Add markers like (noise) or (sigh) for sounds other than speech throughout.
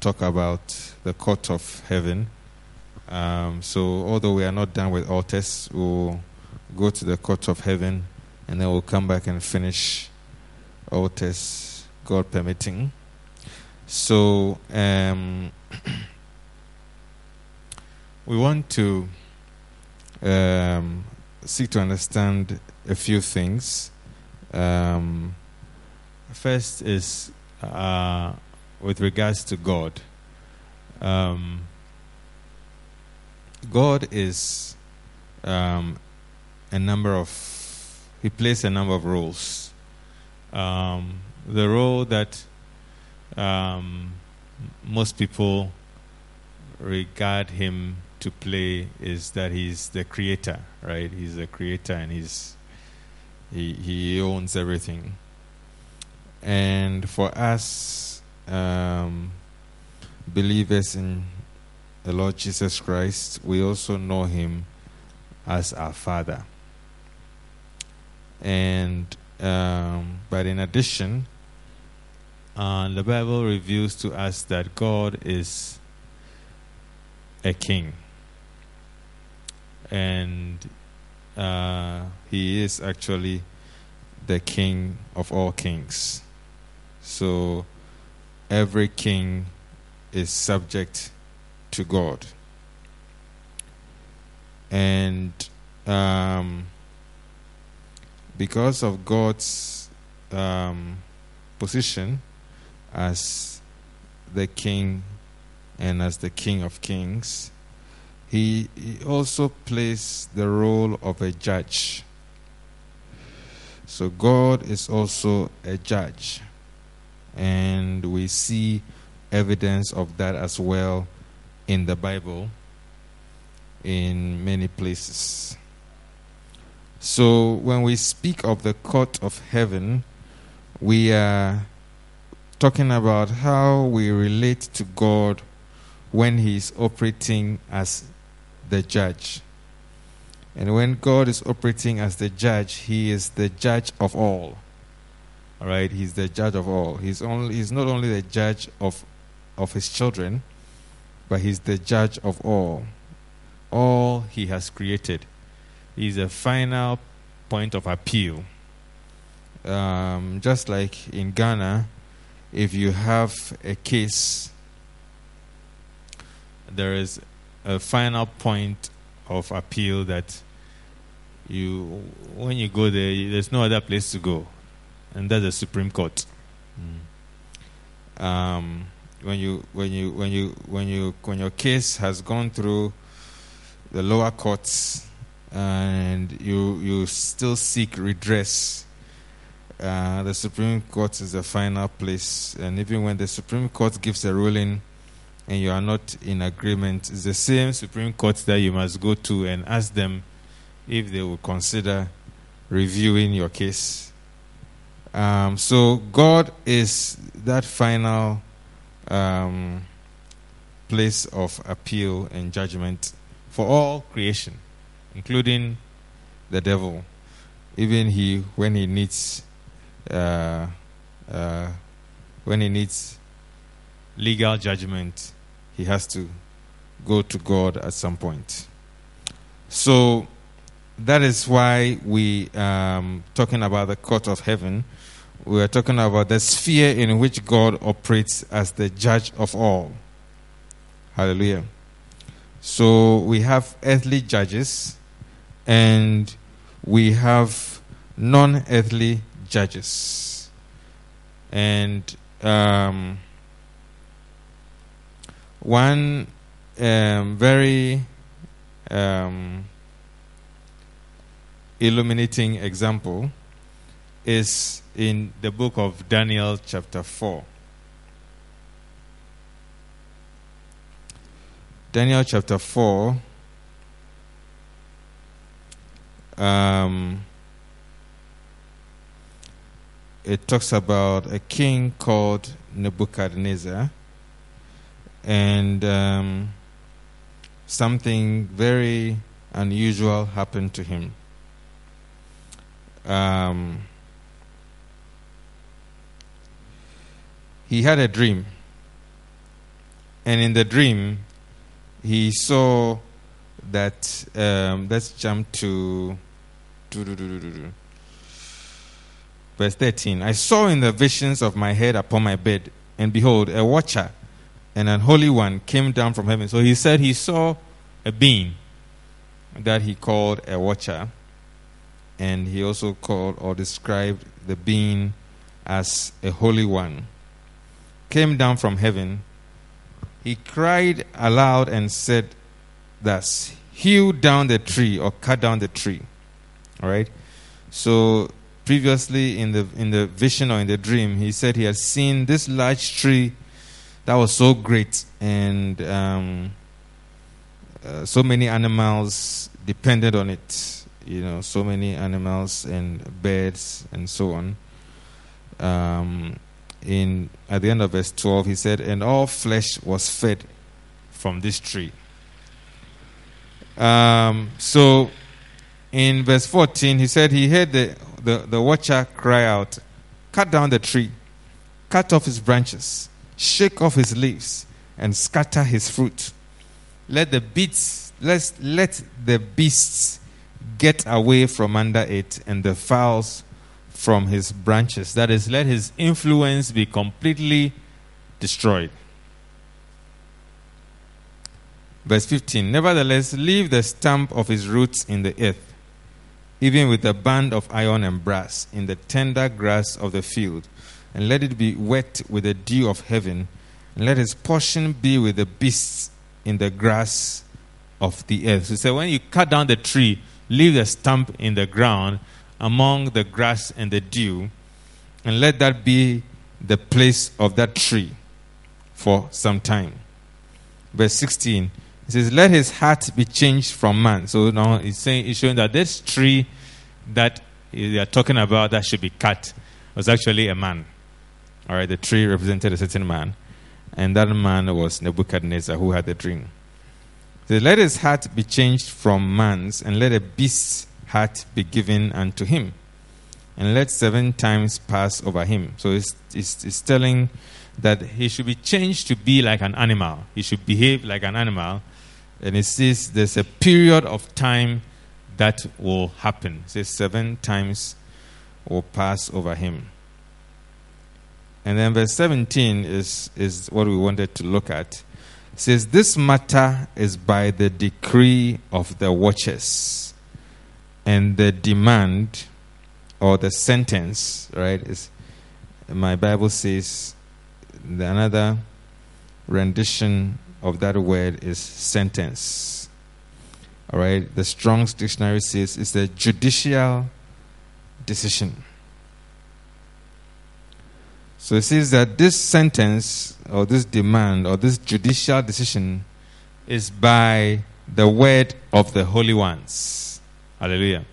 talk about the court of heaven. Um, so, although we are not done with altars, we'll go to the court of heaven and then we'll come back and finish altars, God permitting. So, um, (clears throat) we want to um, seek to understand a few things. Um, first is uh, with regards to God. Um, God is um, a number of, He plays a number of roles. Um, the role that um, most people regard Him to play is that He's the creator, right? He's the creator and He's He, he owns everything. And for us, um, believers in the Lord Jesus Christ, we also know Him as our Father. And um, but in addition, uh, the Bible reveals to us that God is a king, and uh, He is actually the King of all kings. So every king is subject to God. And um, because of God's um, position as the king and as the king of kings, he, he also plays the role of a judge. So God is also a judge. And we see evidence of that as well in the Bible in many places. So when we speak of the court of heaven, we are talking about how we relate to God when He is operating as the judge. And when God is operating as the judge, He is the judge of all. All right, He's the judge of all. He's only He's not only the judge of of His children, but He's the judge of all. All He has created. He's a final point of appeal. Um, just like in Ghana, if you have a case, there is a final point of appeal that you, when you go there, there's no other place to go, and that's the Supreme Court. Mm. Um, when you when you when you when you when your case has gone through the lower courts and you you still seek redress uh, the Supreme Court is the final place and even when the Supreme Court gives a ruling and you are not in agreement it's the same Supreme Court that you must go to and ask them if they will consider reviewing your case um, so God is that final um, place of appeal and judgment for all creation, including the devil. Even he, when he needs, uh, uh, when he needs legal judgment, he has to go to God at some point. So that is why we um, talking about the court of heaven we are talking about the sphere in which God operates as the judge of all. Hallelujah. So we have earthly judges and we have non earthly judges. And um, one um, very um, illuminating example is in the book of Daniel, chapter 4. Daniel chapter 4. Um, it talks about a king called Nebuchadnezzar and um, something very unusual happened to him. Um, he had a dream. And in the dream, he saw that. Um, let's jump to. Verse 13 I saw in the visions of my head upon my bed, and behold, a watcher and an holy one came down from heaven. So he said he saw a being that he called a watcher, and he also called or described the being as a holy one. Came down from heaven. He cried aloud and said, Thus, hew down the tree or cut down the tree. All right? So previously in the in the vision or in the dream, he said he had seen this large tree that was so great and um, uh, so many animals depended on it. You know, so many animals and birds and so on. Um, in at the end of verse twelve, he said, "And all flesh was fed from this tree." Um, so, in verse fourteen, he said he heard the, the the watcher cry out, "Cut down the tree, cut off his branches." shake off his leaves, and scatter his fruit. Let the beasts, let let the beasts get away from under it, and the fowls from his branches. That is, let his influence be completely destroyed. Verse 15 Nevertheless, leave the stump of his roots in the earth, even with a band of iron and brass, in the tender grass of the field and let it be wet with the dew of heaven, and let his portion be with the beasts in the grass of the earth. So, so when you cut down the tree, leave the stump in the ground among the grass and the dew, and let that be the place of that tree for some time. Verse 16 it says, Let his heart be changed from man. So now he's saying he's showing that this tree that they are talking about that should be cut was actually a man. All right, the tree represented a certain man, and that man was Nebuchadnezzar who had the dream. So let his heart be changed from man's, and let a beast's heart be given unto him, and let seven times pass over him. So it's, it's, it's telling that he should be changed to be like an animal. He should behave like an animal. And it says there's a period of time that will happen. It says seven times will pass over him. And then verse 17 is, is what we wanted to look at. It says, This matter is by the decree of the watchers. And the demand or the sentence, right, is my Bible says the another rendition of that word is sentence. All right, the Strong's dictionary says it's a judicial decision. So it says that this sentence or this demand or this judicial decision is by the word of the holy ones. Hallelujah.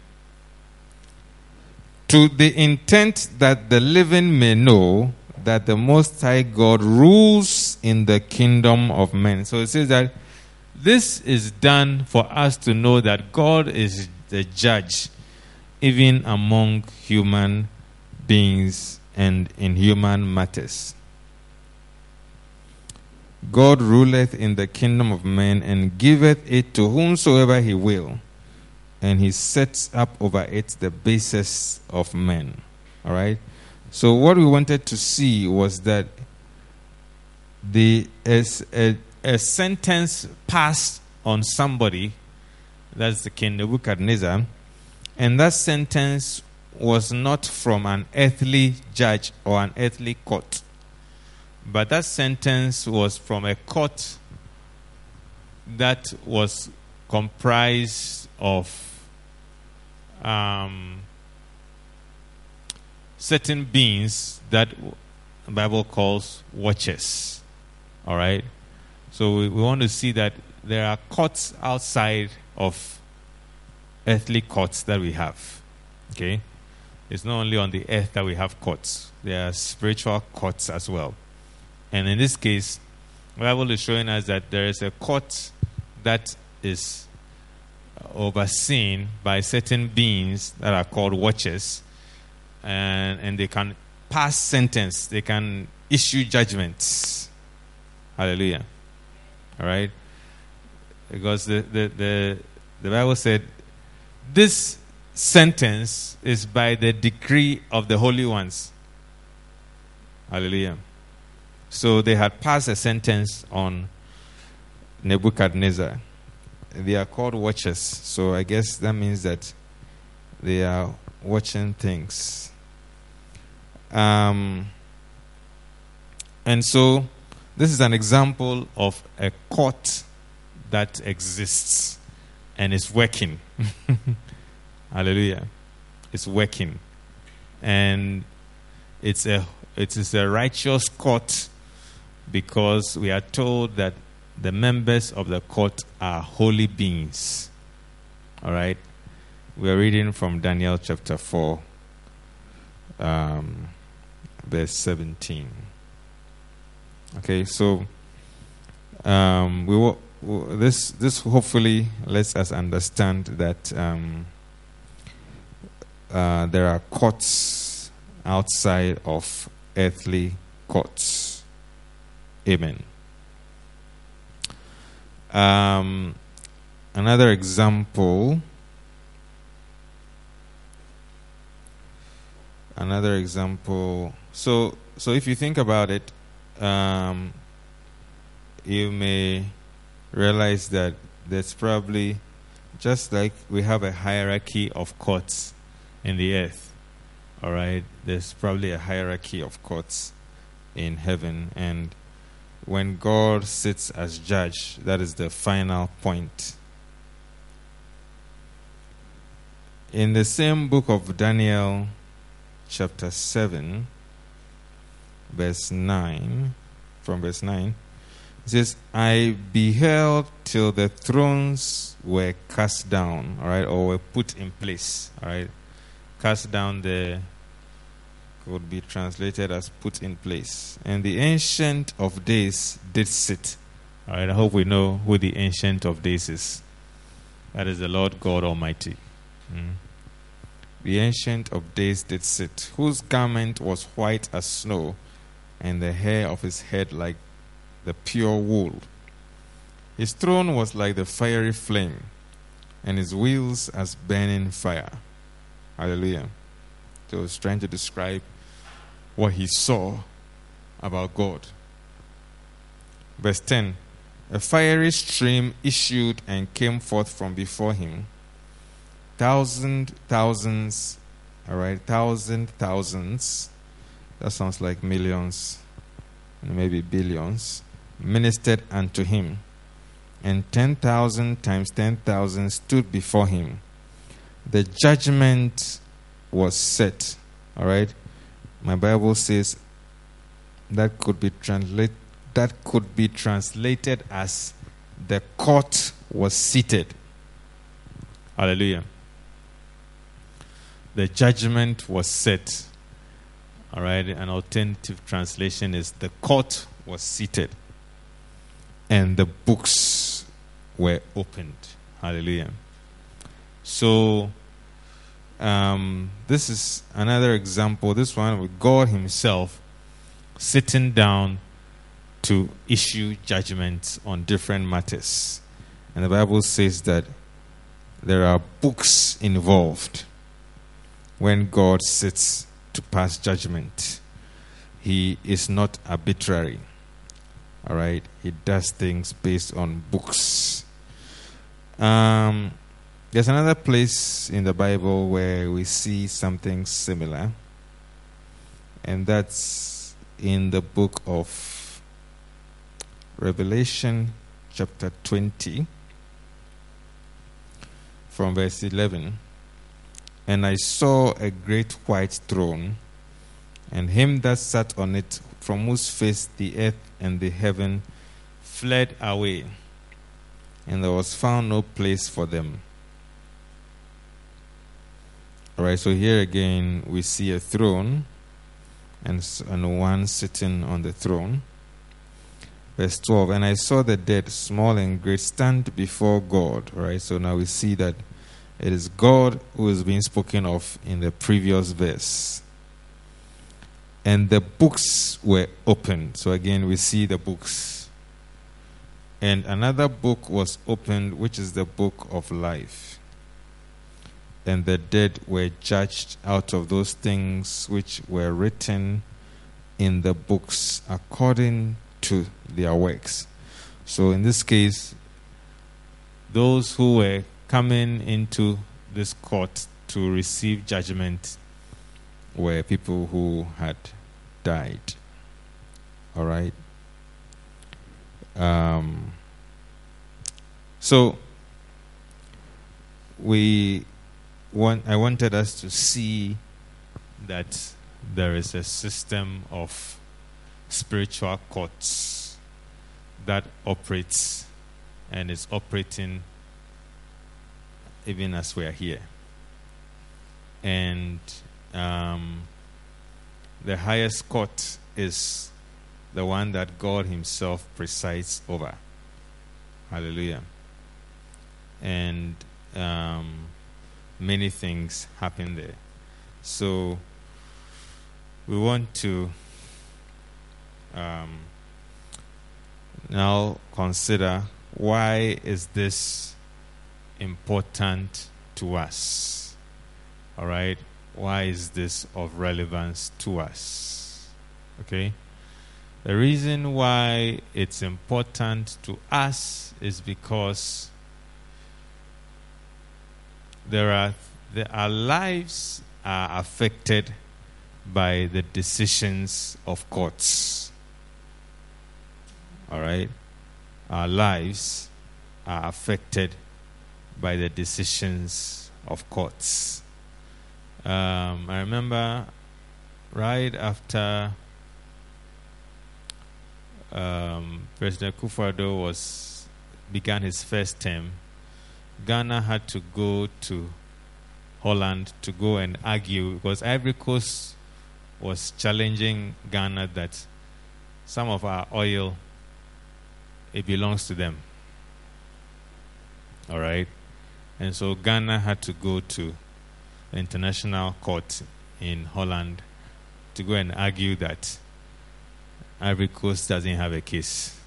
To the intent that the living may know that the Most High God rules in the kingdom of men. So it says that this is done for us to know that God is the judge even among human beings and in human matters. God ruleth in the kingdom of men and giveth it to whomsoever he will, and he sets up over it the basis of men. All right? So, what we wanted to see was that the, a, a sentence passed on somebody, that's the king Nebuchadnezzar, and that sentence was not from an earthly judge or an earthly court, but that sentence was from a court that was comprised of um, certain beings that the Bible calls watchers. All right? So we, we want to see that there are courts outside of earthly courts that we have. Okay? It's not only on the earth that we have courts, there are spiritual courts as well. And in this case, the Bible is showing us that there is a court that is overseen by certain beings that are called watchers, and, and they can pass sentence, they can issue judgments. Hallelujah. All right? Because the, the, the, the Bible said, this sentence is by the decree of the holy ones. Hallelujah. So they had passed a sentence on Nebuchadnezzar. They are called watchers. So I guess that means that they are watching things. Um, and so this is an example of a court that exists and is working. (laughs) Hallelujah. It's working. And it's a it is a righteous court because we are told that the members of the court are holy beings. All right? We are reading from Daniel chapter 4, um, verse 17. Okay, so um, we will, this this hopefully lets us understand that um, uh, there are courts outside of earthly courts. Amen. Um, another example. Another example. So, so if you think about it, um, you may realize that there's probably just like we have a hierarchy of courts in the earth. All right, there's probably a hierarchy of courts in heaven, and when God sits as judge, that is the final point. In the same book of Daniel, chapter 7, verse 9, from verse 9, it says, I beheld till the thrones were cast down, all right, or were put in place, all right. Cast down the could be translated as put in place. And the Ancient of Days did sit. All right, I hope we know who the Ancient of Days is. That is the Lord God Almighty. Mm. The Ancient of Days did sit, whose garment was white as snow, and the hair of his head like the pure wool. His throne was like the fiery flame, and his wheels as burning fire. Hallelujah. So he's trying to describe what he saw about God. Verse 10 A fiery stream issued and came forth from before him. Thousand thousands, all right, thousand thousands. That sounds like millions, maybe billions. Ministered unto him. And 10,000 times 10,000 stood before him. The judgment was set. All right my Bible says that could be translated that could be translated as the court was seated. Hallelujah. The judgment was set. All right, an alternative translation is the court was seated and the books were opened. Hallelujah. So um, this is another example. This one with God Himself sitting down to issue judgments on different matters. And the Bible says that there are books involved when God sits to pass judgment. He is not arbitrary. All right? He does things based on books. Um, there's another place in the Bible where we see something similar, and that's in the book of Revelation, chapter 20, from verse 11. And I saw a great white throne, and him that sat on it, from whose face the earth and the heaven fled away, and there was found no place for them. All right, so here again we see a throne and, and one sitting on the throne. Verse 12, and I saw the dead, small and great, stand before God. Right, so now we see that it is God who is being spoken of in the previous verse. And the books were opened. So again, we see the books. And another book was opened, which is the book of life. And the dead were judged out of those things which were written in the books according to their works. So in this case, those who were coming into this court to receive judgment were people who had died. All right. Um, so we want. I wanted us to see that there is a system of spiritual courts that operates and is operating even as we are here. And um, the highest court is the one that God Himself presides over. Hallelujah. And um, many things happen there. So we want to um, now consider why is this important to us? All right? Why is this of relevance to us? Okay? The reason why it's important to us is because there are our lives are affected by the decisions of courts. All right? Our lives are affected by the decisions of courts. Um, I remember right after um, President Kufuor was began his first term, Ghana had to go to Holland to go and argue because Ivory Coast was challenging Ghana that some of our oil it belongs to them. All right, and so Ghana had to go to the international court in Holland to go and argue that Ivory Coast doesn't have a case.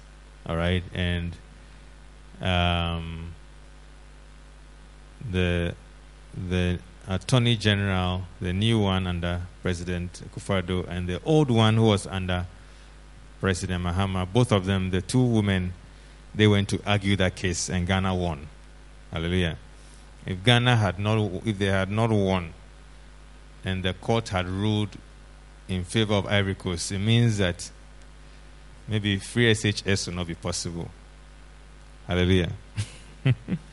All right, and um, the the Attorney General, the new one under President Kufuor, and the old one who was under President Mahama, both of them, the two women, they went to argue that case, and Ghana won. Hallelujah. If Ghana had not, if they had not won, and the court had ruled in favor of Ivory Coast, it means that maybe free SHS will not be possible. Hallelujah. (laughs)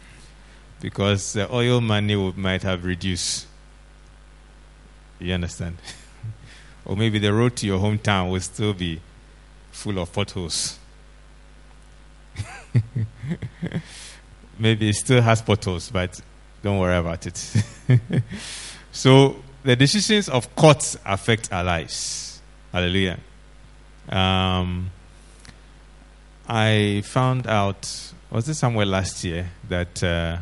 because the oil money might have reduced. You understand? (laughs) or maybe the road to your hometown will still be full of potholes. (laughs) maybe it still has potholes, but don't worry about it. (laughs) so the decisions of courts affect our lives. Hallelujah. Um, I found out, was it somewhere last year, that uh,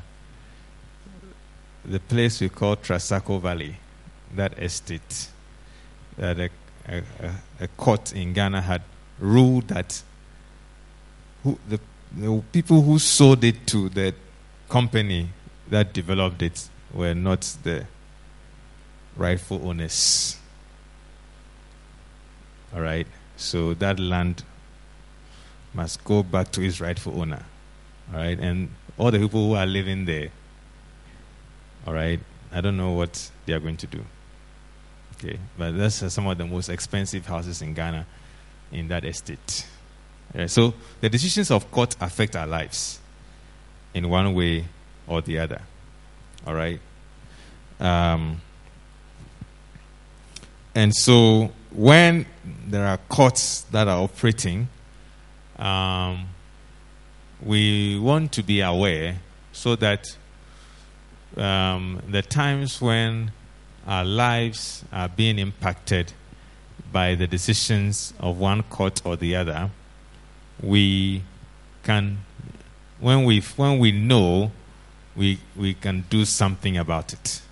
the place we call Trasacco Valley, that estate, that a, a, a court in Ghana had ruled that who, the, the people who sold it to the company that developed it were not the rightful owners. All right? So that land must go back to its rightful owner. All right? And all the people who are living there, all right, I don't know what they are going to do. Okay? But that's uh, some of the most expensive houses in Ghana in that estate. So the decisions of court affect our lives in one way or the other. All right? Um, and so when there are courts that are operating, um, we want to be aware so that um, the times when our lives are being impacted by the decisions of one court or the other, we can, when we when we know, we we can do something about it.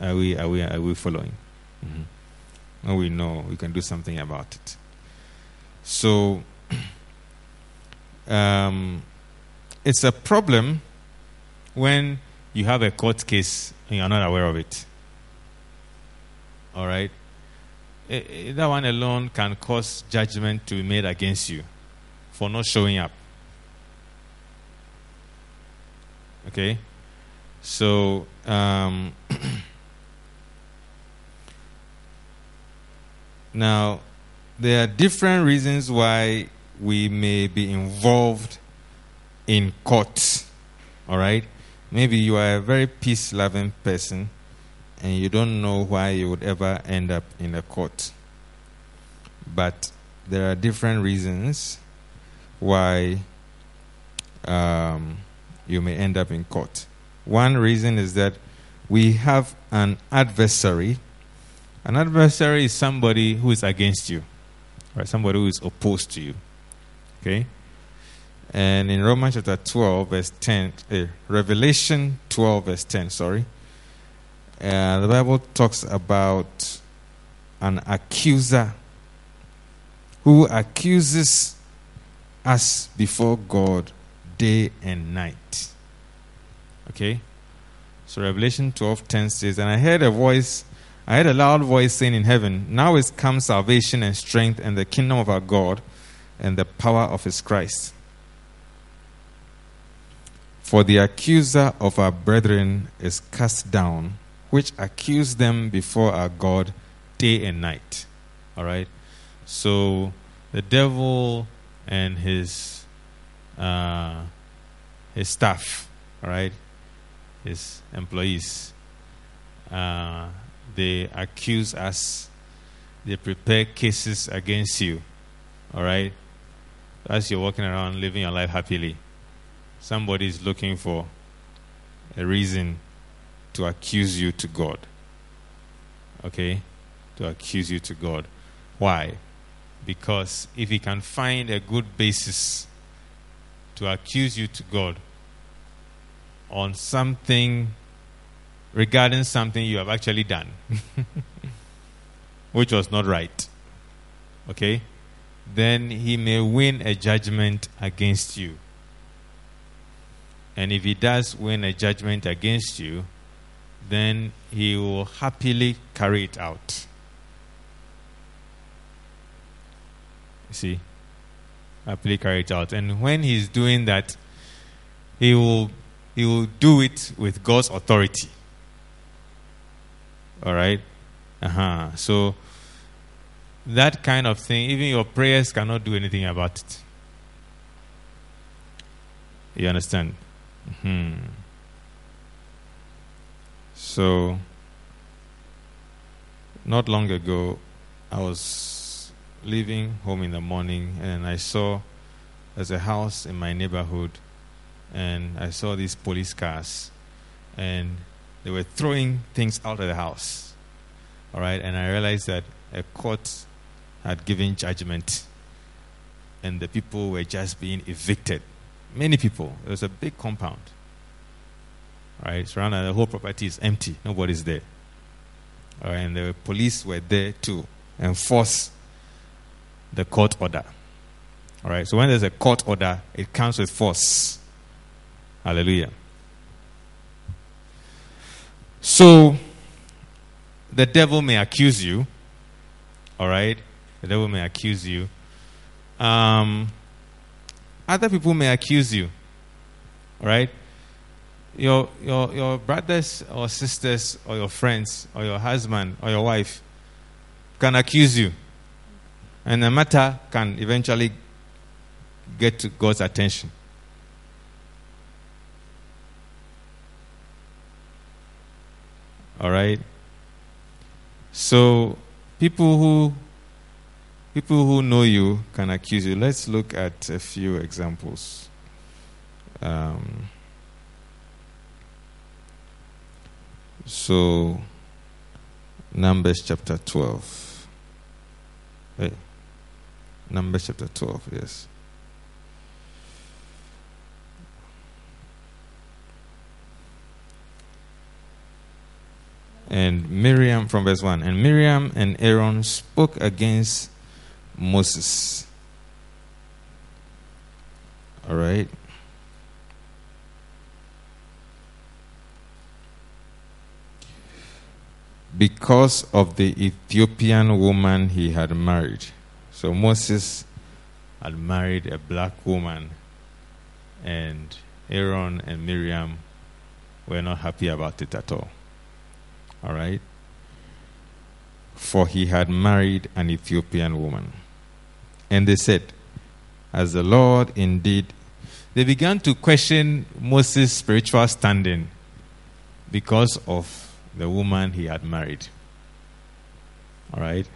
Are we are we are we following? Mm-hmm. When we know, we can do something about it. So, (clears throat) um, it's a problem when you have a court case and you're not aware of it. All right? That one alone can cause judgment to be made against you for not showing up. Okay? So, um, (clears throat) now, there are different reasons why we may be involved in court. All right? Maybe you are a very peace loving person and you don't know why you would ever end up in a court. But there are different reasons why um, you may end up in court. One reason is that we have an adversary. An adversary is somebody who is against you, right? Somebody who is opposed to you. Okay? And in Romans chapter 12, verse 10, eh, Revelation 12, verse 10, sorry, uh, the Bible talks about an accuser who accuses us before God day and night. Okay? So Revelation 12:10 says, And I heard a voice, I heard a loud voice saying in heaven, Now is come salvation and strength and the kingdom of our God and the power of his Christ. For the accuser of our brethren is cast down, which accuse them before our God day and night. All right? So the devil and his uh, his staff, all right, his employees, uh, they accuse us. They prepare cases against you, all right, as you're walking around living your life happily somebody is looking for a reason to accuse you to God. Okay? To accuse you to God. Why? Because if he can find a good basis to accuse you to God on something regarding something you have actually done, (laughs) which was not right, okay, then he may win a judgment against you. And if he does win a judgment against you, then he will happily carry it out. You see? Happily carry it out. And when he's doing that, he will he will do it with God's authority. All right? Uh-huh. So that kind of thing, even your prayers cannot do anything about it. You understand? Hmm. So, not long ago, I was leaving home in the morning and I saw there's a house in my neighborhood and I saw these police cars and they were throwing things out of the house. All right, and I realized that a court had given judgment and the people were just being evicted Many people. It was a big compound. Right, surrounded. The whole property is empty. Nobody's there. All right, and the police were there to enforce the court order. All right. So when there's a court order, it comes with force. Hallelujah. So the devil may accuse you. All right. The devil may accuse you. Um, other people may accuse you. right? Your, your, your brothers or sisters or your friends or your husband or your wife can accuse you. And the matter can eventually get to God's attention. All right? So, people who People who know you can accuse you. Let's look at a few examples. Um, so, Numbers chapter 12. Hey. Numbers chapter 12, yes. And Miriam, from verse 1, and Miriam and Aaron spoke against Moses. All right. Because of the Ethiopian woman he had married. So Moses had married a black woman, and Aaron and Miriam were not happy about it at all. All right? For he had married an Ethiopian woman. And they said, As the Lord indeed. They began to question Moses' spiritual standing because of the woman he had married. All right?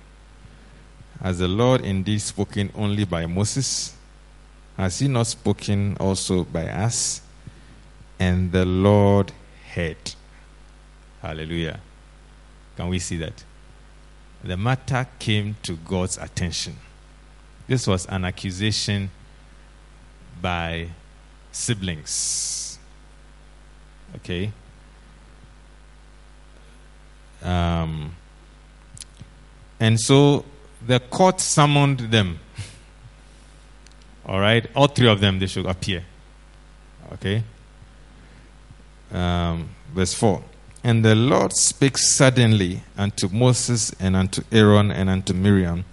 Has the Lord indeed spoken only by Moses? Has he not spoken also by us? And the Lord heard. Hallelujah. Can we see that? The matter came to God's attention. This was an accusation by siblings. Okay? Um, and so the court summoned them. All right? All three of them, they should appear. Okay? Um, verse 4. And the Lord spake suddenly unto Moses and unto Aaron and unto Miriam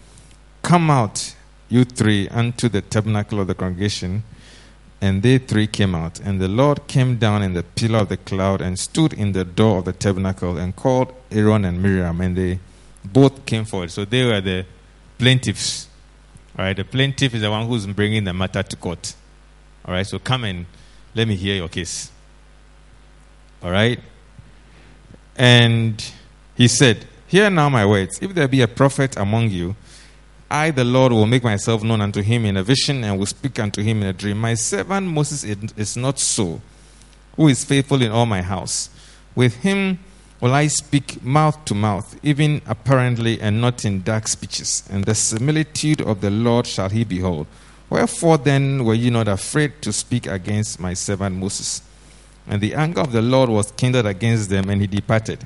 Come out, you three, unto the tabernacle of the congregation. And they three came out. And the Lord came down in the pillar of the cloud and stood in the door of the tabernacle and called Aaron and Miriam. And they both came forward. So they were the plaintiffs. All right, the plaintiff is the one who's bringing the matter to court. All right, so come and let me hear your case. All right? And he said, Hear now my words. If there be a prophet among you, I, the Lord, will make myself known unto him in a vision and will speak unto him in a dream. My servant Moses is not so, who is faithful in all my house. With him will I speak mouth to mouth, even apparently and not in dark speeches. And the similitude of the Lord shall he behold. Wherefore then were ye not afraid to speak against my servant Moses? And the anger of the Lord was kindled against them, and he departed.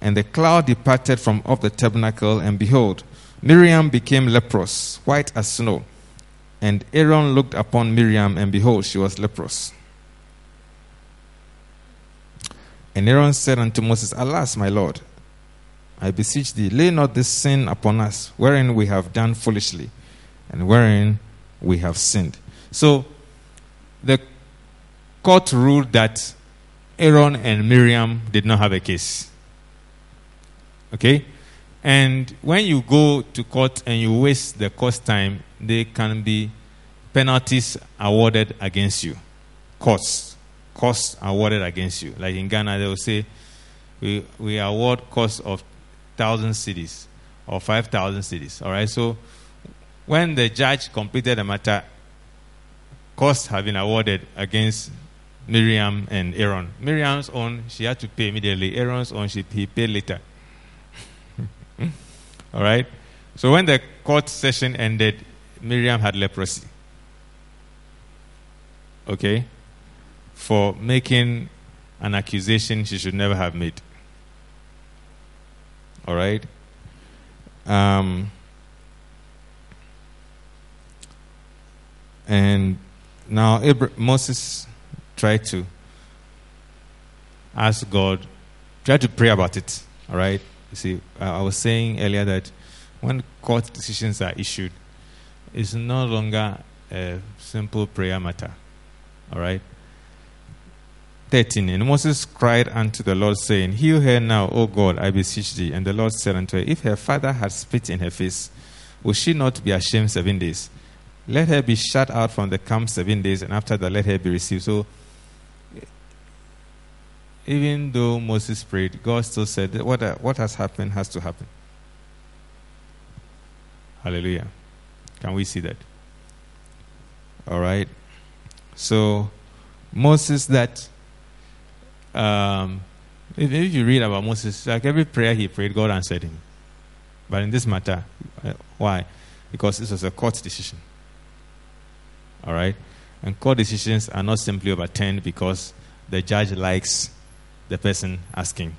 And the cloud departed from off the tabernacle, and behold, Miriam became leprous, white as snow. And Aaron looked upon Miriam, and behold, she was leprous. And Aaron said unto Moses, Alas, my Lord, I beseech thee, lay not this sin upon us, wherein we have done foolishly, and wherein we have sinned. So, the court ruled that Aaron and Miriam did not have a case. Okay? And when you go to court and you waste the court time, there can be penalties awarded against you. Costs. Costs awarded against you. Like in Ghana, they will say, we, we award costs of 1,000 cedis or 5,000 cedis. All right? So when the judge completed the matter, costs have been awarded against Miriam and Aaron. Miriam's own, she had to pay immediately. Aaron's own, she, he paid later. All right? So when the court session ended, Miriam had leprosy. Okay? For making an accusation she should never have made. All right? Um, and now Abra- Moses tried to ask God, try to pray about it. All right? You see, I was saying earlier that when court decisions are issued, it's no longer a simple prayer matter. All right? 13. And Moses cried unto the Lord, saying, Heal her now, O God, I beseech thee. And the Lord said unto her, If her father had spit in her face, will she not be ashamed seven days? Let her be shut out from the camp seven days, and after that, let her be received. So, even though Moses prayed, God still said what, what has happened has to happen. Hallelujah. Can we see that? All right. So, Moses, that, um, if, if you read about Moses, like every prayer he prayed, God answered him. But in this matter, uh, why? Because this was a court decision. All right? And court decisions are not simply overturned because the judge likes the person asking.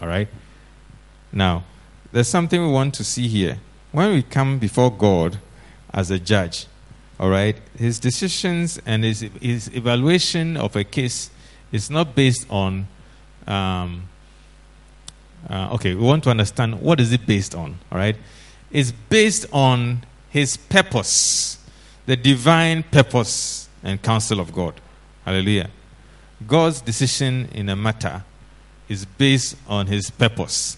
All right? Now, there's something we want to see here. When we come before God as a judge, All right? His decisions and his, his evaluation of a case is not based on. Um, uh, okay, we want to understand what is it based on. All right? It's based on his purpose, the divine purpose and counsel of God. Hallelujah. God's decision in a matter is based on his purpose.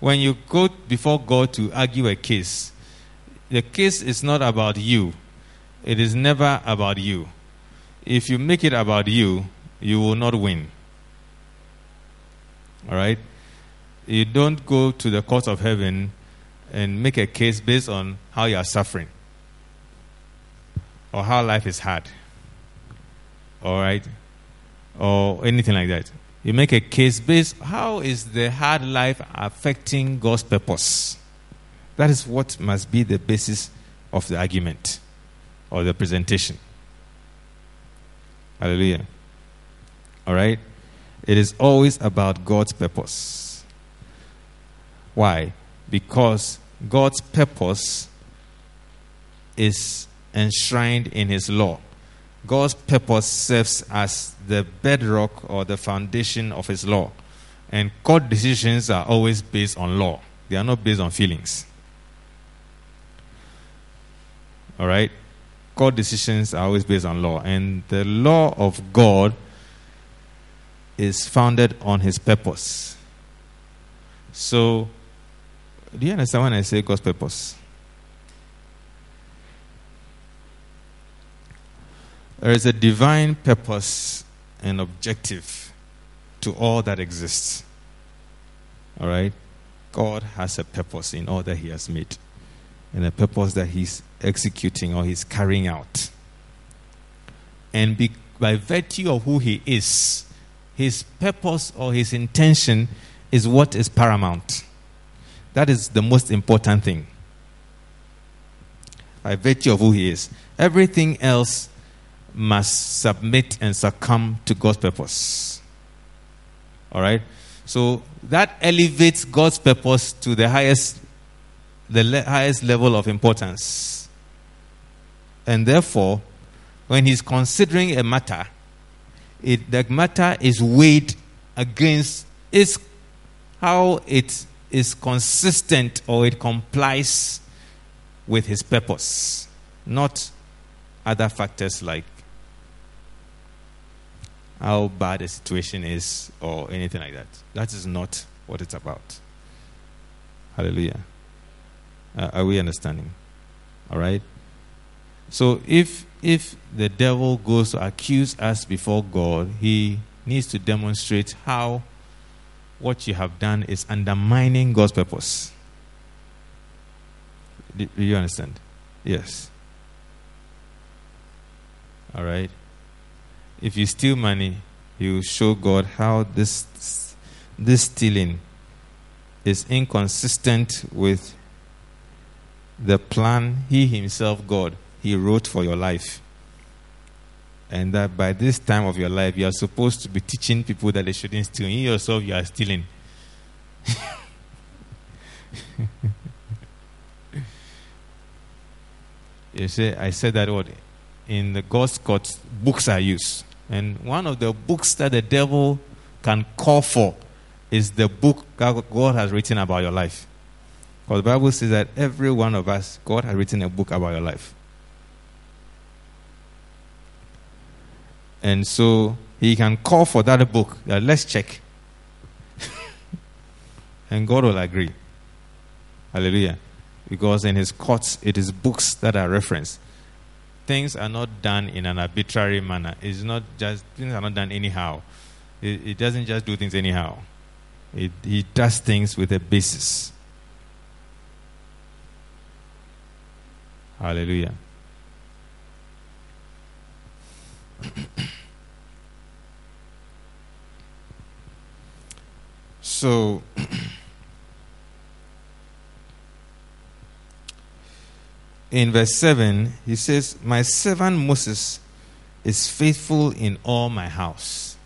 When you go before God to argue a case, the case is not about you, it is never about you. If you make it about you, you will not win. All right? You don't go to the court of heaven and make a case based on how you are suffering or how life is hard. All right? Or anything like that. You make a case based how is the hard life affecting God's purpose? That is what must be the basis of the argument or the presentation. Hallelujah. All right? It is always about God's purpose. Why? Because God's purpose is enshrined in His law. God's purpose serves as the bedrock or the foundation of His law. And court decisions are always based on law, they are not based on feelings. All right? court decisions are always based on law. And the law of God is founded on his purpose. So, do you understand when I say God's purpose? There is a divine purpose and objective to all that exists. All right? God has a purpose in all that he has made and a purpose that he's executing or he's carrying out. And be, by virtue of who he is, his purpose or his intention is what is paramount. That is the most important thing. By virtue of who he is, everything else must submit and succumb to God's purpose. All right? So that elevates God's purpose to the highest the le- highest level of importance. And therefore, when he's considering a matter, it, the matter is weighed against its, how it is consistent or it complies with his purpose, not other factors like how bad the situation is or anything like that. That is not what it's about. Hallelujah. Uh, are we understanding? All right. So if if the devil goes to accuse us before God, he needs to demonstrate how what you have done is undermining God's purpose. Do, do you understand? Yes. All right. If you steal money, you show God how this this stealing is inconsistent with the plan He Himself, God, He wrote for your life. And that by this time of your life, you are supposed to be teaching people that they shouldn't steal. You yourself, you are stealing. (laughs) you say, I said that word. In the God's court, books are used. And one of the books that the devil can call for is the book God has written about your life. Because the Bible says that every one of us, God has written a book about your life. And so he can call for that book. That let's check. (laughs) and God will agree. Hallelujah. Because in his courts, it is books that are referenced. Things are not done in an arbitrary manner. It's not just, things are not done anyhow. It, doesn't just do things anyhow. It, he does things with a basis. Hallelujah. (coughs) so, (coughs) in verse 7, he says, My servant Moses is faithful in all my house.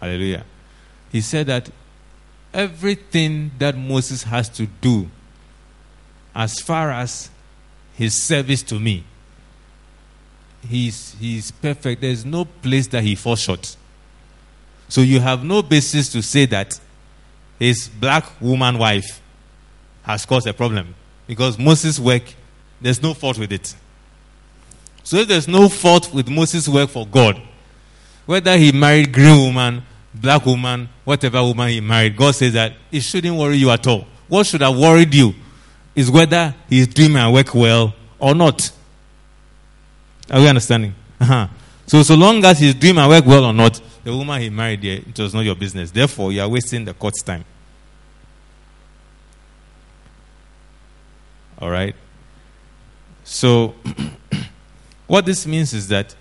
Hallelujah. He said that everything that Moses has to do, as far as his service to me he's, he's perfect. There's no place that he falls short. So you have no basis to say that his black woman wife has caused a problem because Moses' work, there's no fault with it. So if there's no fault with Moses' work for God, whether he married green woman, black woman, whatever woman he married, God says that it shouldn't worry you at all. What should have worried you is whether he's doing my work well or not. Are we understanding? Uh-huh. So, so long as he's doing my work well or not, the woman he married it was not your business. Therefore, you are wasting the court's time. All right? So, (clears throat) what this means is that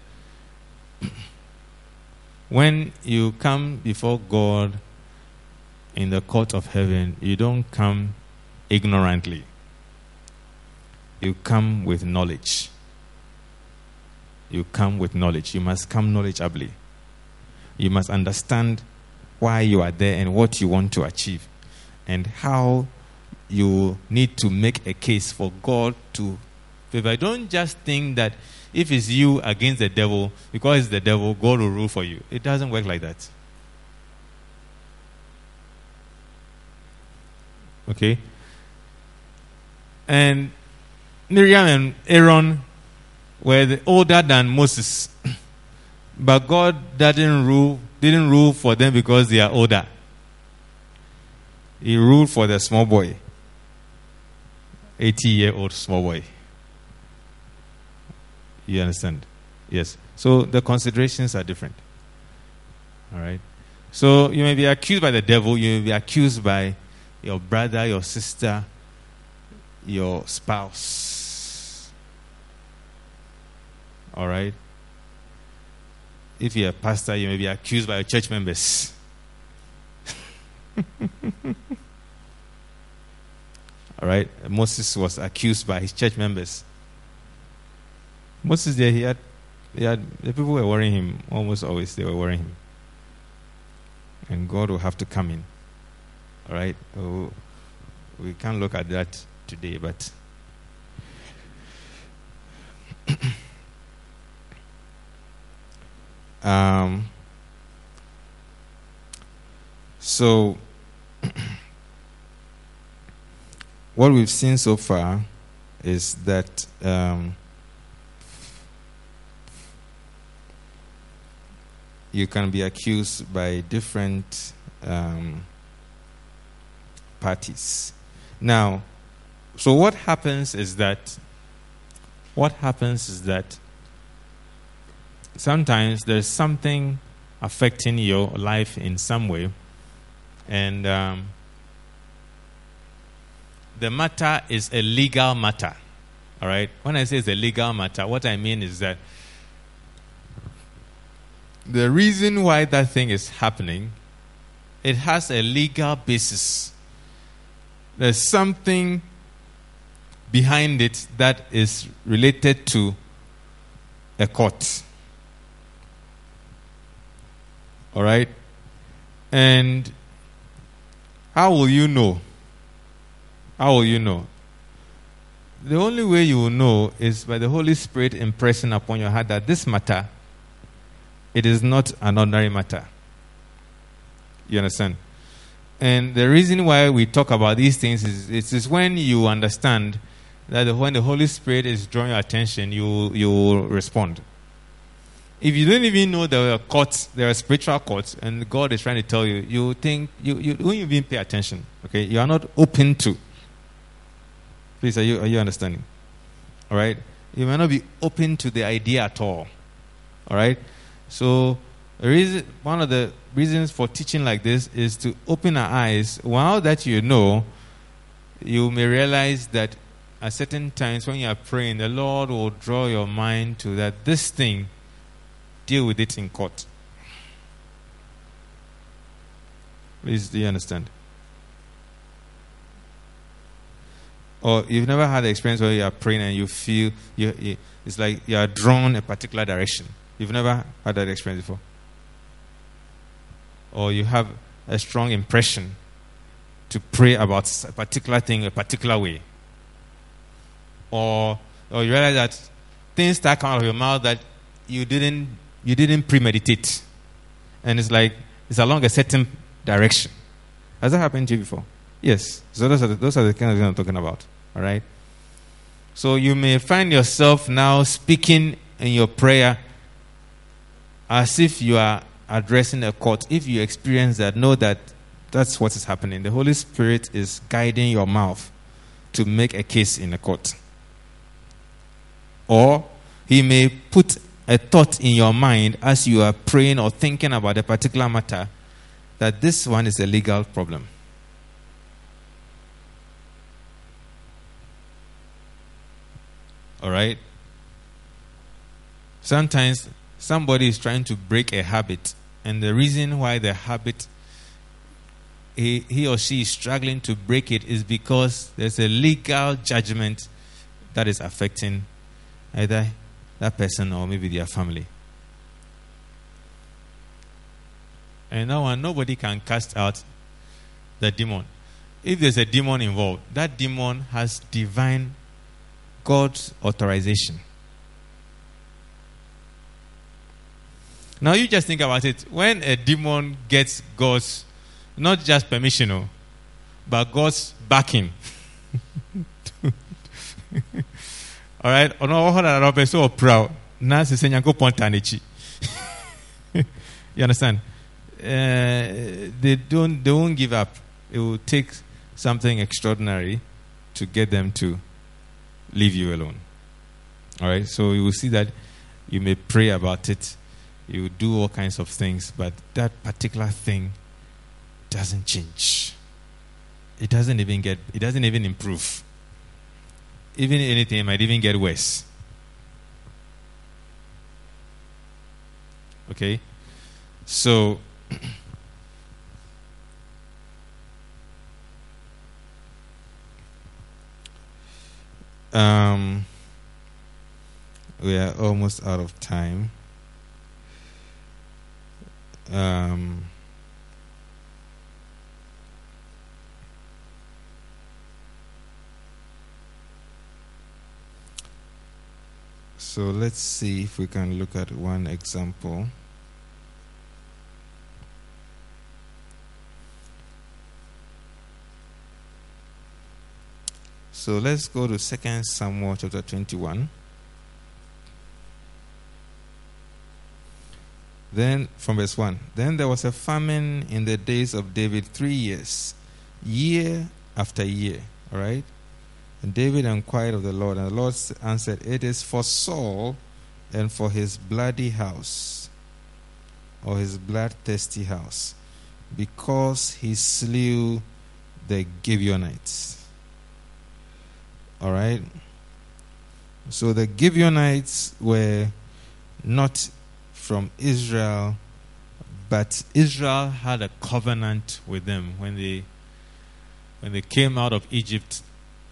when you come before God in the court of heaven, you don't come ignorantly. You come with knowledge. You come with knowledge. You must come knowledgeably. You must understand why you are there and what you want to achieve and how you need to make a case for God to favor. Don't just think that if it's you against the devil, because it's the devil, God will rule for you. It doesn't work like that. Okay? And Miriam and Aaron were older than Moses. (coughs) But God didn't rule, didn't rule for them because they are older. He ruled for the small boy. 80 year old small boy. You understand? Yes. So the considerations are different. All right. So you may be accused by the devil, you may be accused by your brother, your sister, your spouse. All right. If you're a pastor, you may be accused by your church members. (laughs) All right. Moses was accused by his church members. Moses there, he had, he had the people were worrying him almost always. They were worrying him, and God will have to come in. All right. Oh, we can't look at that today, but. (coughs) um, so (coughs) what we've seen so far is that um, you can be accused by different um, parties. Now, so what happens is that what happens is that sometimes there's something affecting your life in some way, and um, the matter is a legal matter. All right? When I say it's a legal matter, what I mean is that the reason why that thing is happening, it has a legal basis. There's something behind it that is related to a court. All right? And how will you know? How will you know? The only way you will know is by the Holy Spirit impressing upon your heart that this matter, it is not an ordinary matter. You understand? And the reason why we talk about these things is it is when you understand that when the Holy Spirit is drawing your attention, you you will respond. If you don't even know there are courts, there are spiritual courts, and God is trying to tell you, you think you you don't even pay attention. Okay, you are not open to. Please, are you, are you understanding? All right? You may not be open to the idea at all. All right? So, reason, one of the reasons for teaching like this is to open our eyes. While that you know, you may realize that at certain times when you are praying, the Lord will draw your mind to that this thing, deal with it in court. Please, do you understand? Or you've never had the experience where you are praying and you feel you, you, it's like you are drawn a particular direction. You've never had that experience before. Or you have a strong impression to pray about a particular thing a particular way. Or, or you realize that things start coming out of your mouth that you didn't you didn't premeditate, and it's like it's along a certain direction. Has that happened to you before? Yes. So those are the, those are the kind of things I'm talking about. All right. So you may find yourself now speaking in your prayer as if you are addressing a court. If you experience that, know that that's what is happening. The Holy Spirit is guiding your mouth to make a case in a court. Or He may put a thought in your mind as you are praying or thinking about a particular matter that this one is a legal problem. All right? Sometimes somebody is trying to break a habit, and the reason why the habit he, he or she is struggling to break it is because there's a legal judgment that is affecting either that person or maybe their family. And now uh, nobody can cast out the demon. If there's a demon involved, that demon has divine God's authorization. Now you just think about it. When a demon gets God's, not just permission, oh, but God's backing. (laughs) All right? Ono oho na rope so proud. Na se senyanko pontanichi. (laughs) You understand? Uh, they don't they won't give up. It will take something extraordinary to get them to leave you alone. All right? So you will see that you may pray about it, you do all kinds of things, but that particular thing doesn't change. It doesn't even get, it doesn't even improve. Even anything might even get worse. Okay? So, (clears throat) um, we are almost out of time. Um, so let's see if we can look at one example. So let's go to 2 Samuel chapter 21. Then, from verse 1 Then there was a famine in the days of David three years, year after year. All right? And David inquired of the Lord, and the Lord answered, It is for Saul and for his bloody house, or his bloodthirsty house, because he slew the Gibeonites. All right? So the Gibeonites were not from Israel, but Israel had a covenant with them when they when they came out of Egypt.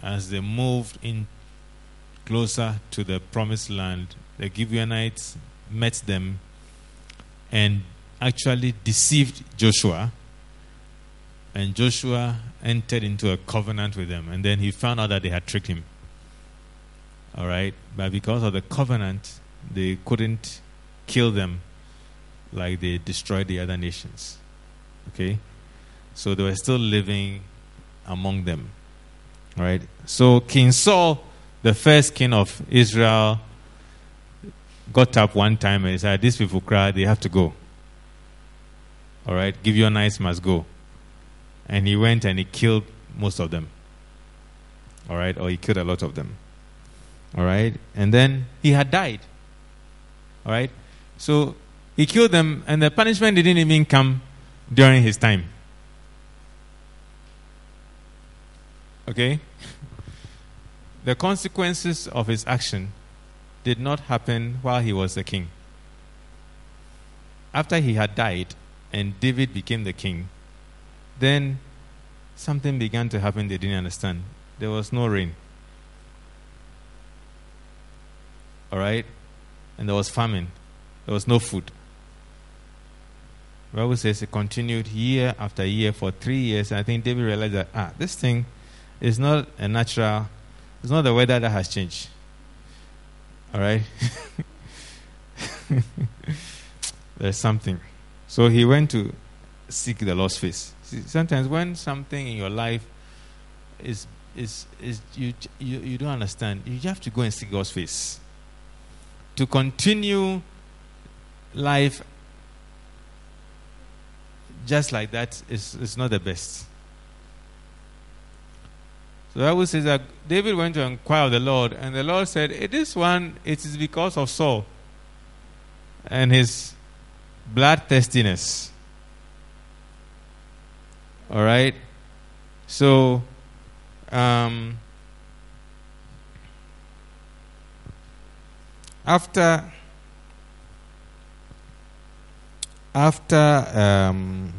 As they moved in closer to the promised land the Gibeonites met them and actually deceived Joshua. And Joshua entered into a covenant with them and then he found out that they had tricked him. All right? But because of the covenant they couldn't kill them like they destroyed the other nations. Okay? So they were still living among them. Right? So King Saul, the first king of Israel, got up one time and he said, These people cry, they have to go. All right? Gibeonites must go. And he went and he killed most of them. All right? Or he killed a lot of them. All right? And then he had died. All right? So he killed them, and the punishment didn't even come during his time. Okay? The consequences of his action did not happen while he was the king. After he had died and David became the king, then something began to happen they didn't understand. There was no rain. All right? And there was famine. There was no food. The Bible says it continued year after year for three years. And I think David realized that, ah, this thing is not a natural, it's not the weather that has changed. All right? (laughs) there's something. So he went to seek the Lord's face. See, sometimes when something in your life is is is you, you you don't understand, you have to go and seek God's face. To continue life just like that is, is not the best. So the Bible says that David went to inquire of the Lord, and the Lord said, hey, This one, it is because of Saul and his bloodthirstiness. All right? So, um, after after um,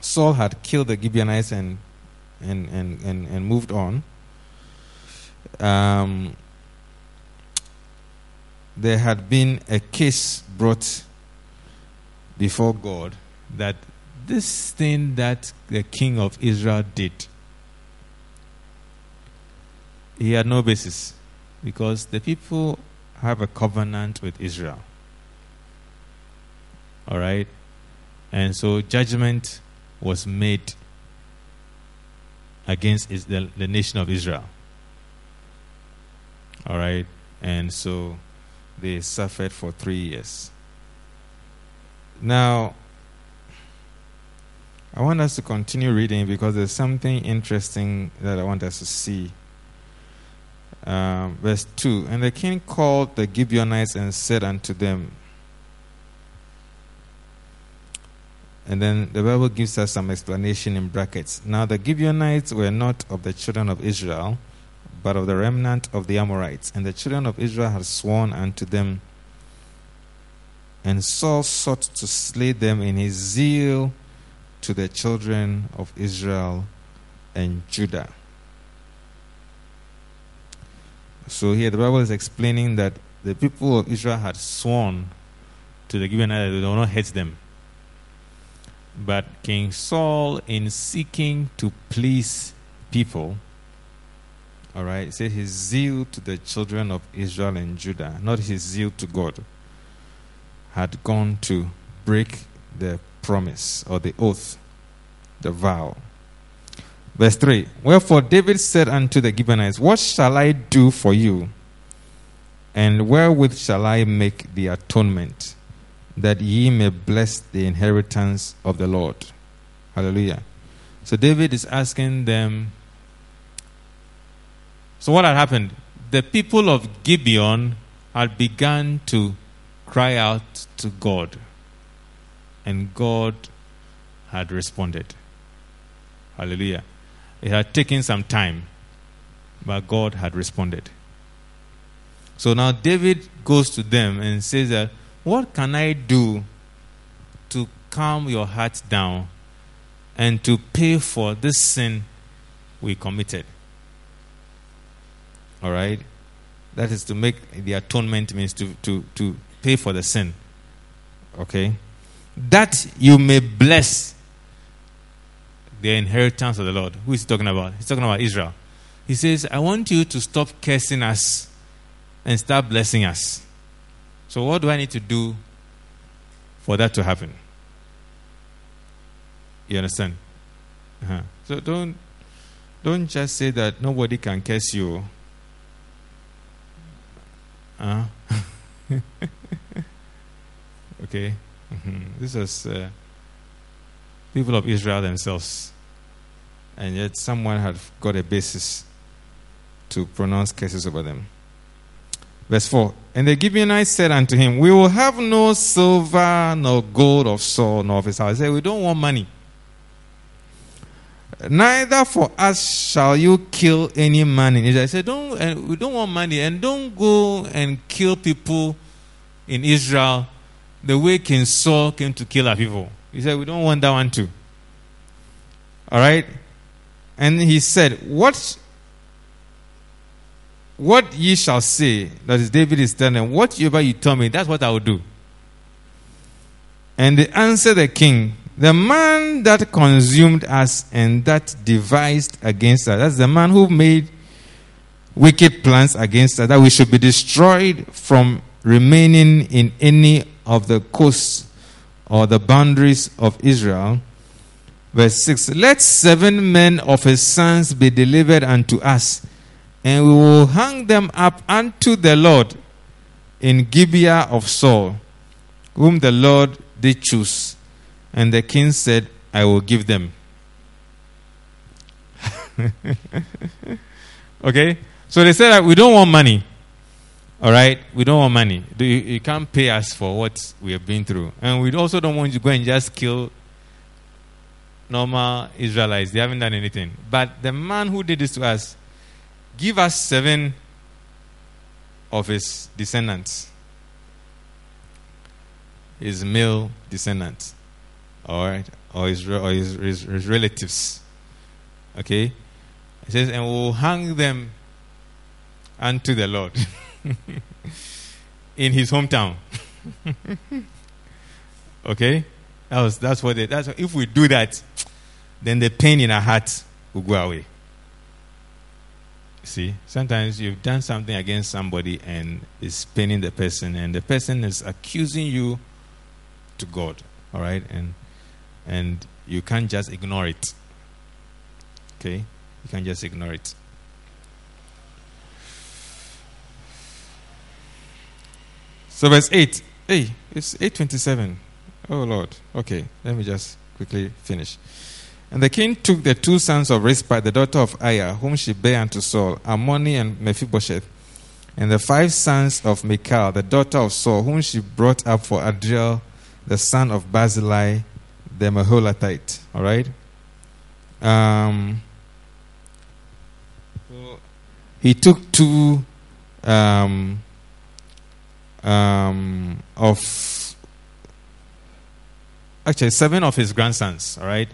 Saul had killed the Gibeonites and and and and, and moved on, um, there had been a case brought before God that this thing that the king of Israel did, he had no basis because the people have a covenant with Israel. All right? And so judgment was made against the, the nation of Israel. All right? And so they suffered for three years. Now, I want us to continue reading because there's something interesting that I want us to see. Um, verse 2 And the king called the Gibeonites and said unto them, And then the Bible gives us some explanation in brackets. Now, the Gibeonites were not of the children of Israel, but of the remnant of the Amorites. And the children of Israel had sworn unto them. And Saul sought to slay them in his zeal to the children of Israel and Judah. So here the Bible is explaining that the people of Israel had sworn to the Gibeonites that they will not hate them. But King Saul, in seeking to please people, all right, said his zeal to the children of Israel and Judah, not his zeal to God, had gone to break the promise or the oath, the vow. Verse 3 Wherefore David said unto the Gibeonites, What shall I do for you? And wherewith shall I make the atonement? That ye may bless the inheritance of the Lord. Hallelujah. So David is asking them. So what had happened? The people of Gibeon had begun to cry out to God, and God had responded. Hallelujah. It had taken some time, but God had responded. So now David goes to them and says that what can I do to calm your heart down and to pay for this sin we committed? All right? That is to make the atonement means to, to, to pay for the sin. Okay? That you may bless the inheritance of the Lord. Who is he talking about? He's talking about Israel. He says, I want you to stop cursing us and start blessing us. So, what do I need to do for that to happen? You understand? Uh-huh. So don't don't just say that nobody can curse you. Uh, (laughs) okay, mm-hmm. this is uh, people of Israel themselves, and yet someone had got a basis to pronounce curses over them. Verse 4 And the Gibeonites said unto him, We will have no silver nor gold of Saul nor of his house. He said, We don't want money. Neither for us shall you kill any man in Israel. I said, don't, and we don't want money, and don't go and kill people in Israel the way King Saul came to kill our people. He said, We don't want that one too. All right? And he said, What what ye shall say, that is David is telling whatever you tell me, that's what I will do. And they answered the king, the man that consumed us and that devised against us, that's the man who made wicked plans against us, that we should be destroyed from remaining in any of the coasts or the boundaries of Israel. Verse 6 Let seven men of his sons be delivered unto us, and we will hang them up unto the Lord in Gibeah of Saul, whom the Lord did choose. And the king said, I will give them. (laughs) okay? So they said that we don't want money. All right? We don't want money. You, you can't pay us for what we have been through. And we also don't want you to go and just kill normal Israelites. They haven't done anything. But the man who did this to us, give us seven of his descendants, his male descendants, all right, or his, or his, his, his relatives. Okay? It says, and we'll hang them unto the Lord (laughs) in his hometown. (laughs) okay? That was, that's what they, that's if we do that, then the pain in our heart will go away. See, sometimes you've done something against somebody and it's paining the person, and the person is accusing you to God. All right, and and you can't just ignore it. Okay, you can't just ignore it. So verse eight. Hey, it's eight twenty-seven. Oh Lord. Okay, let me just quickly finish. And the king took the two sons of Rizpah, the daughter of Aiah, whom she bare unto Saul, Armoni and Mephibosheth, and the five sons of Michal, the daughter of Saul, whom she brought up for Adriel, the son of Barzillai, the Meholathite. All right? Um, he took two um, um, of, actually, seven of his grandsons, all right?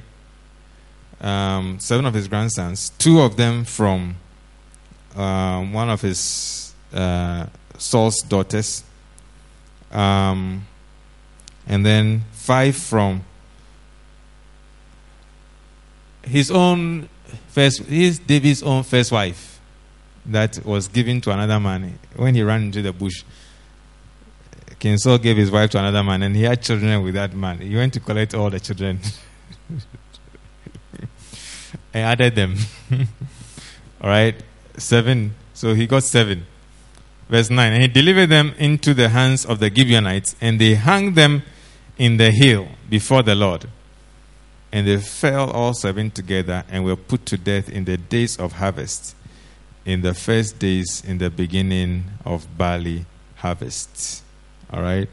Um, seven of his grandsons, two of them from um, one of his uh, Saul's daughters, um, and then five from his own first, his David's own first wife, that was given to another man when he ran into the bush. King Saul gave his wife to another man, and he had children with that man. He went to collect all the children. (laughs) I added them. (laughs) All right, seven. So he got seven. Verse 9 And he delivered them into the hands of the Gibeonites, and they hung them in the hill before the Lord. And they fell all seven together and were put to death in the days of harvest, in the first days in the beginning of barley harvest. All right?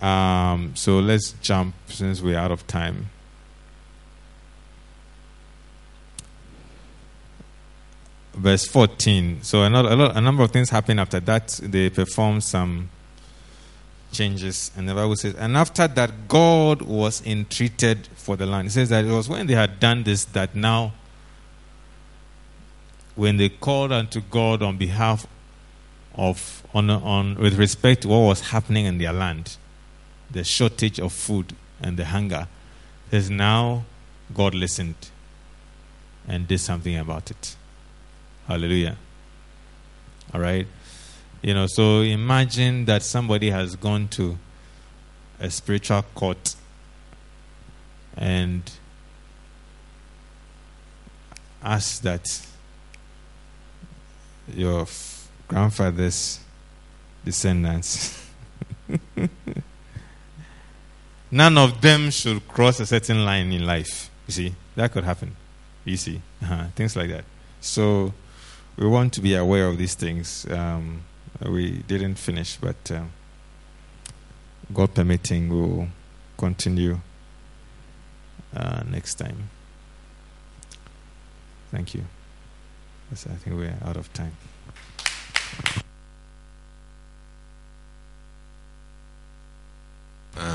Um, so let's jump since we're out of time. Verse 14. So a, lot, a number of things happen after that. They perform some changes. And the Bible says, and after that, God was entreated for the land. It says that it was when they had done this that now, when they called unto God on behalf of, on, on, with respect to what was happening in their land, the shortage of food and the hunger, says now God listened and did something about it. Hallelujah. All right. You know, so imagine that somebody has gone to a spiritual court and asked that your grandfather's descendants, (laughs) none of them should cross a certain line in life. You see, that could happen. You see, uh-huh. things like that. So, we want to be aware of these things. Um, we didn't finish, but uh, God permitting, we'll continue uh, next time. Thank you. Yes, I think we're out of time.